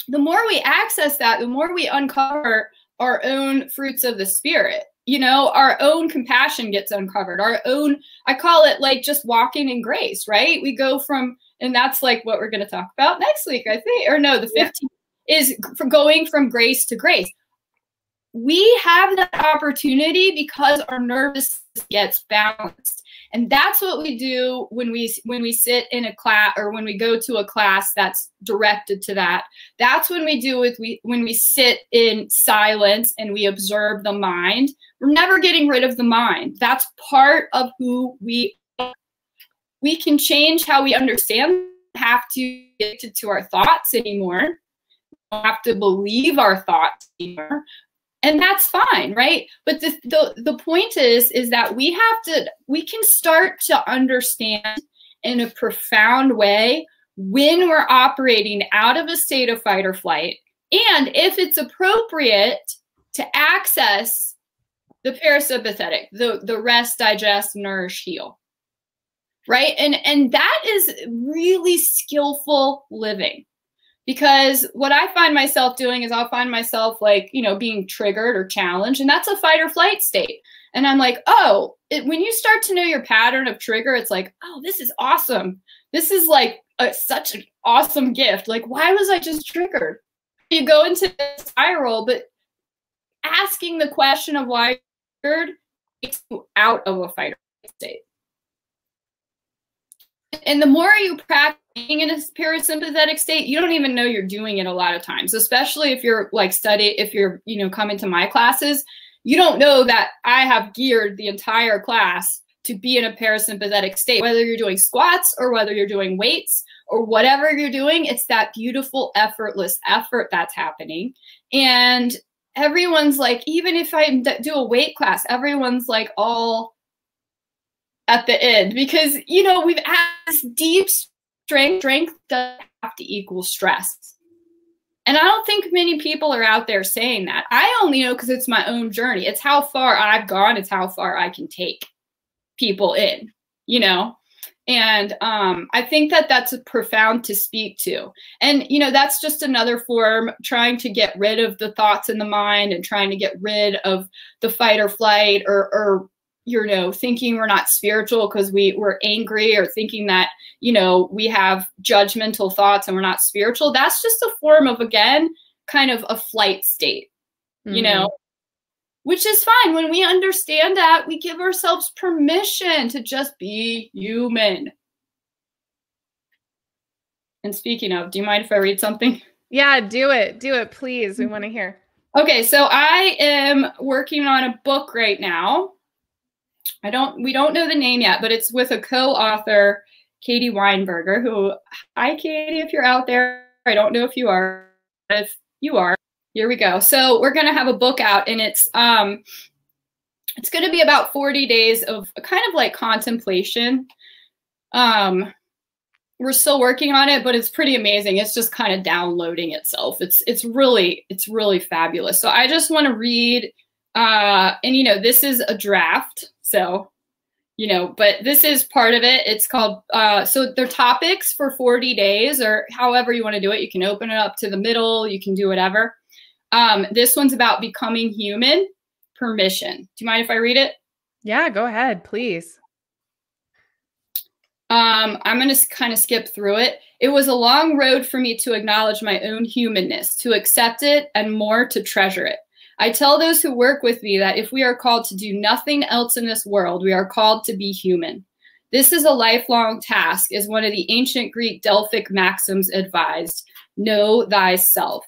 The more we access that the more we uncover our own fruits of the spirit. You know our own compassion gets uncovered. Our own i call it like just walking in grace right? We go from and that's like what we're going to talk about next week i think or no the 15th yeah. is from going from grace to grace. We have that opportunity because our nervous gets balanced and that's what we do when we when we sit in a class or when we go to a class that's directed to that. That's when we do it we when we sit in silence and we observe the mind. We're never getting rid of the mind. That's part of who we are. we can change how we understand. Have to get to our thoughts anymore. Have to believe our thoughts anymore and that's fine right? But the, the the point is is that we have to we can start to understand in a profound way when we're operating out of a state of fight or flight and if it's appropriate to access the parasympathetic the the rest digest nourish heal right? And and that is really skillful living because what I find myself doing is I'll find myself like, you know, being triggered or challenged, and that's a fight or flight state. And I'm like, oh, it, when you start to know your pattern of trigger, it's like, oh, this is awesome. This is like a, such an awesome gift. Like, why was I just triggered? You go into the spiral, but asking the question of why triggered takes you out of a fight or flight state. And the more you practice being in a parasympathetic state, you don't even know you're doing it a lot of times, especially if you're like study, if you're, you know, coming to my classes, you don't know that I have geared the entire class to be in a parasympathetic state, whether you're doing squats or whether you're doing weights or whatever you're doing, it's that beautiful, effortless effort that's happening. And everyone's like, even if I do a weight class, everyone's like all at the end because, you know, we've had this deep strength strength doesn't have to equal stress. And I don't think many people are out there saying that. I only know because it's my own journey. It's how far I've gone, it's how far I can take people in, you know? And um, I think that that's profound to speak to. And, you know, that's just another form trying to get rid of the thoughts in the mind and trying to get rid of the fight or flight or, or you know thinking we're not spiritual because we we're angry or thinking that you know we have judgmental thoughts and we're not spiritual that's just a form of again kind of a flight state mm-hmm. you know? Which is fine. When we understand that we give ourselves permission to just be human. And speaking of do you mind if i read something? Yeah do it. Do it please. We want to hear. Okay so i am working on a book right now I don't we don't know the name yet, but it's with a co-author, Katie Weinberger, who hi Katie, if you're out there. I don't know if you are. If you are, here we go. So we're gonna have a book out and it's um it's gonna be about 40 days of kind of like contemplation. Um we're still working on it, but it's pretty amazing. It's just kind of downloading itself. It's it's really it's really fabulous. So I just want to read uh and you know this is a draft so, you know, but this is part of it. It's called, uh, so they're topics for 40 days or however you want to do it. You can open it up to the middle, you can do whatever. Um, this one's about becoming human, permission. Do you mind if I read it? Yeah, go ahead, please. Um, I'm going to kind of skip through it. It was a long road for me to acknowledge my own humanness, to accept it, and more to treasure it. I tell those who work with me that if we are called to do nothing else in this world, we are called to be human. This is a lifelong task, as one of the ancient Greek Delphic maxims advised know thyself.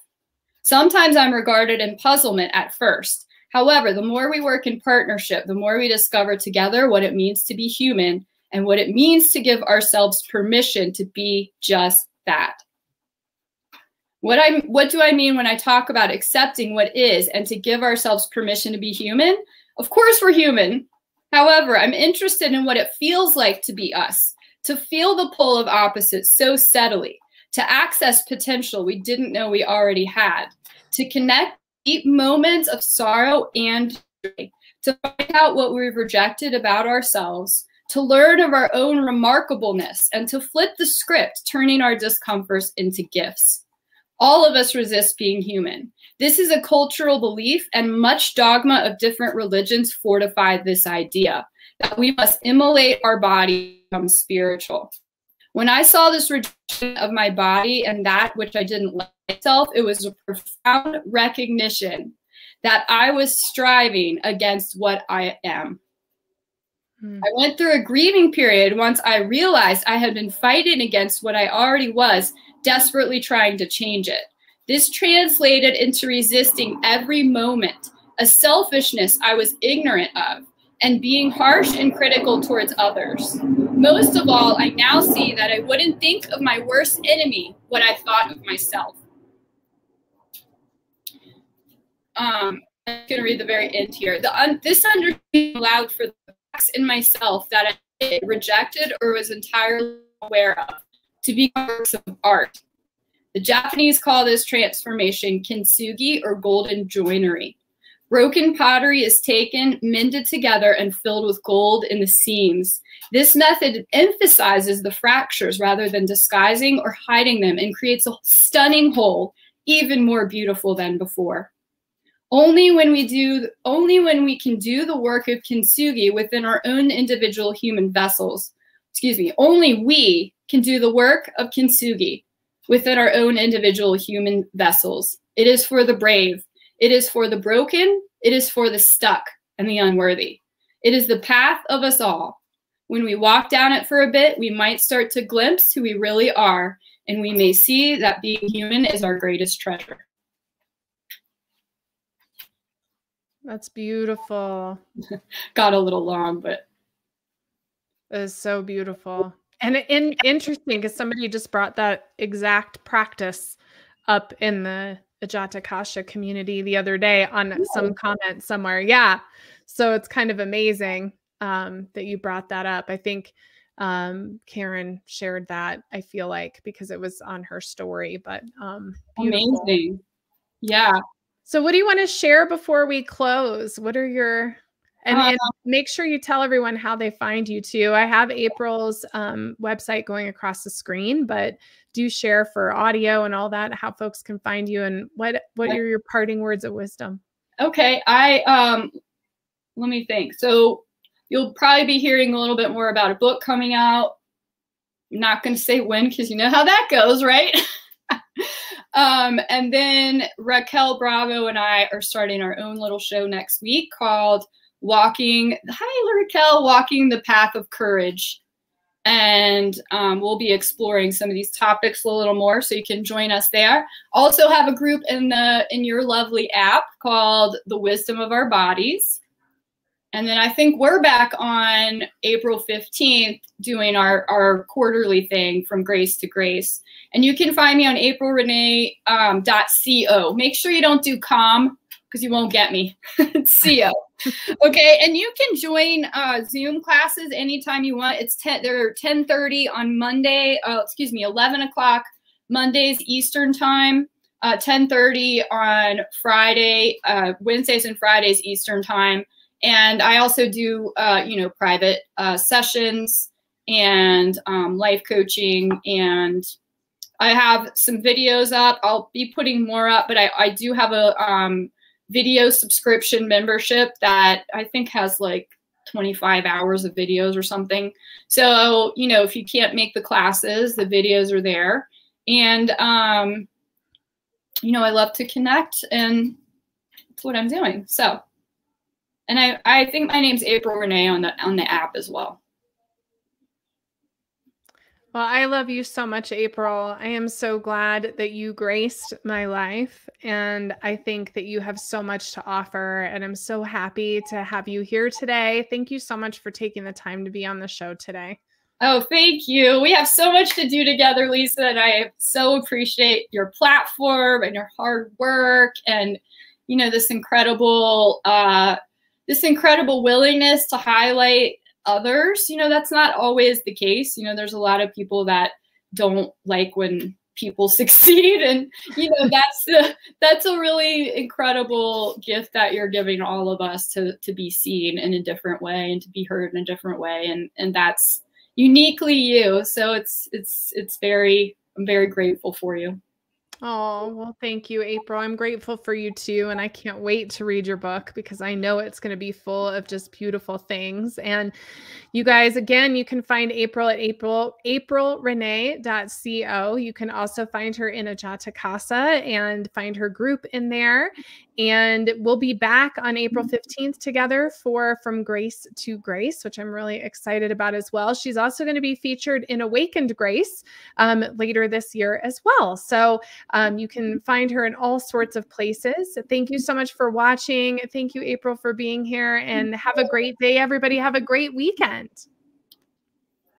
Sometimes I'm regarded in puzzlement at first. However, the more we work in partnership, the more we discover together what it means to be human and what it means to give ourselves permission to be just that. What I what do I mean when I talk about accepting what is and to give ourselves permission to be human? Of course we're human. However, I'm interested in what it feels like to be us, to feel the pull of opposites so steadily, to access potential we didn't know we already had, to connect deep moments of sorrow and joy, to find out what we've rejected about ourselves, to learn of our own remarkableness, and to flip the script, turning our discomforts into gifts. All of us resist being human. This is a cultural belief, and much dogma of different religions fortify this idea that we must immolate our body become spiritual. When I saw this rejection of my body and that which I didn't like myself, it was a profound recognition that I was striving against what I am. Hmm. I went through a grieving period once I realized I had been fighting against what I already was desperately trying to change it. This translated into resisting every moment, a selfishness I was ignorant of, and being harsh and critical towards others. Most of all, I now see that I wouldn't think of my worst enemy what I thought of myself. Um, I'm going to read the very end here. The un- this understanding allowed for the facts in myself that I rejected or was entirely aware of to be works of art. The Japanese call this transformation kintsugi or golden joinery. Broken pottery is taken, mended together, and filled with gold in the seams. This method emphasizes the fractures rather than disguising or hiding them and creates a stunning whole, even more beautiful than before. Only when we do only when we can do the work of kintsugi within our own individual human vessels. Excuse me, only we can do the work of kintsugi within our own individual human vessels. It is for the brave, it is for the broken, it is for the stuck and the unworthy. It is the path of us all. When we walk down it for a bit, we might start to glimpse who we really are, and we may see that being human is our greatest treasure. That's beautiful. Got a little long, but it is so beautiful. And in, interesting because somebody just brought that exact practice up in the Ajatakasha community the other day on Ooh. some comment somewhere. Yeah. So it's kind of amazing um, that you brought that up. I think um, Karen shared that, I feel like, because it was on her story, but um, amazing. Yeah. So, what do you want to share before we close? What are your and, uh, and, make sure you tell everyone how they find you too. I have April's um, website going across the screen, but do share for audio and all that how folks can find you and what what are your parting words of wisdom? Okay, I um, let me think. So you'll probably be hearing a little bit more about a book coming out. I'm not going to say when because you know how that goes, right? um, and then Raquel Bravo and I are starting our own little show next week called walking, hi, Raquel, walking the path of courage. And um, we'll be exploring some of these topics a little more, so you can join us there. Also, have a group in the in your lovely app called "The Wisdom of Our Bodies," and then I think we're back on April fifteenth doing our our quarterly thing from Grace to Grace. And you can find me on aprilrenee.co. Um, Make sure you don't do com because you won't get me. CO. okay, and you can join uh, Zoom classes anytime you want. It's 10, they're 10.30 on Monday, uh, excuse me, 11 o'clock Mondays Eastern time, uh, 10.30 on Friday, uh, Wednesdays and Fridays Eastern time. And I also do, uh, you know, private uh, sessions and um, life coaching and I have some videos up. I'll be putting more up, but I, I do have a um, video subscription membership that I think has like 25 hours of videos or something. So, you know, if you can't make the classes, the videos are there. And, um, you know, I love to connect and that's what I'm doing. So, and I, I think my name's April Renee on the on the app as well. Well, I love you so much, April. I am so glad that you graced my life. And I think that you have so much to offer. And I'm so happy to have you here today. Thank you so much for taking the time to be on the show today. Oh, thank you. We have so much to do together, Lisa, and I so appreciate your platform and your hard work and you know this incredible uh this incredible willingness to highlight others. You know, that's not always the case. You know, there's a lot of people that don't like when people succeed and you know that's the that's a really incredible gift that you're giving all of us to to be seen in a different way and to be heard in a different way and and that's uniquely you. So it's it's it's very I'm very grateful for you. Oh, well, thank you, April. I'm grateful for you too. And I can't wait to read your book because I know it's going to be full of just beautiful things. And you guys, again, you can find April at April, aprilrenee.co. You can also find her in Ajata Casa and find her group in there. And we'll be back on April 15th mm-hmm. together for From Grace to Grace, which I'm really excited about as well. She's also going to be featured in Awakened Grace um, later this year as well. So um, you can find her in all sorts of places. Thank you so much for watching. Thank you, April, for being here. And have a great day, everybody. Have a great weekend.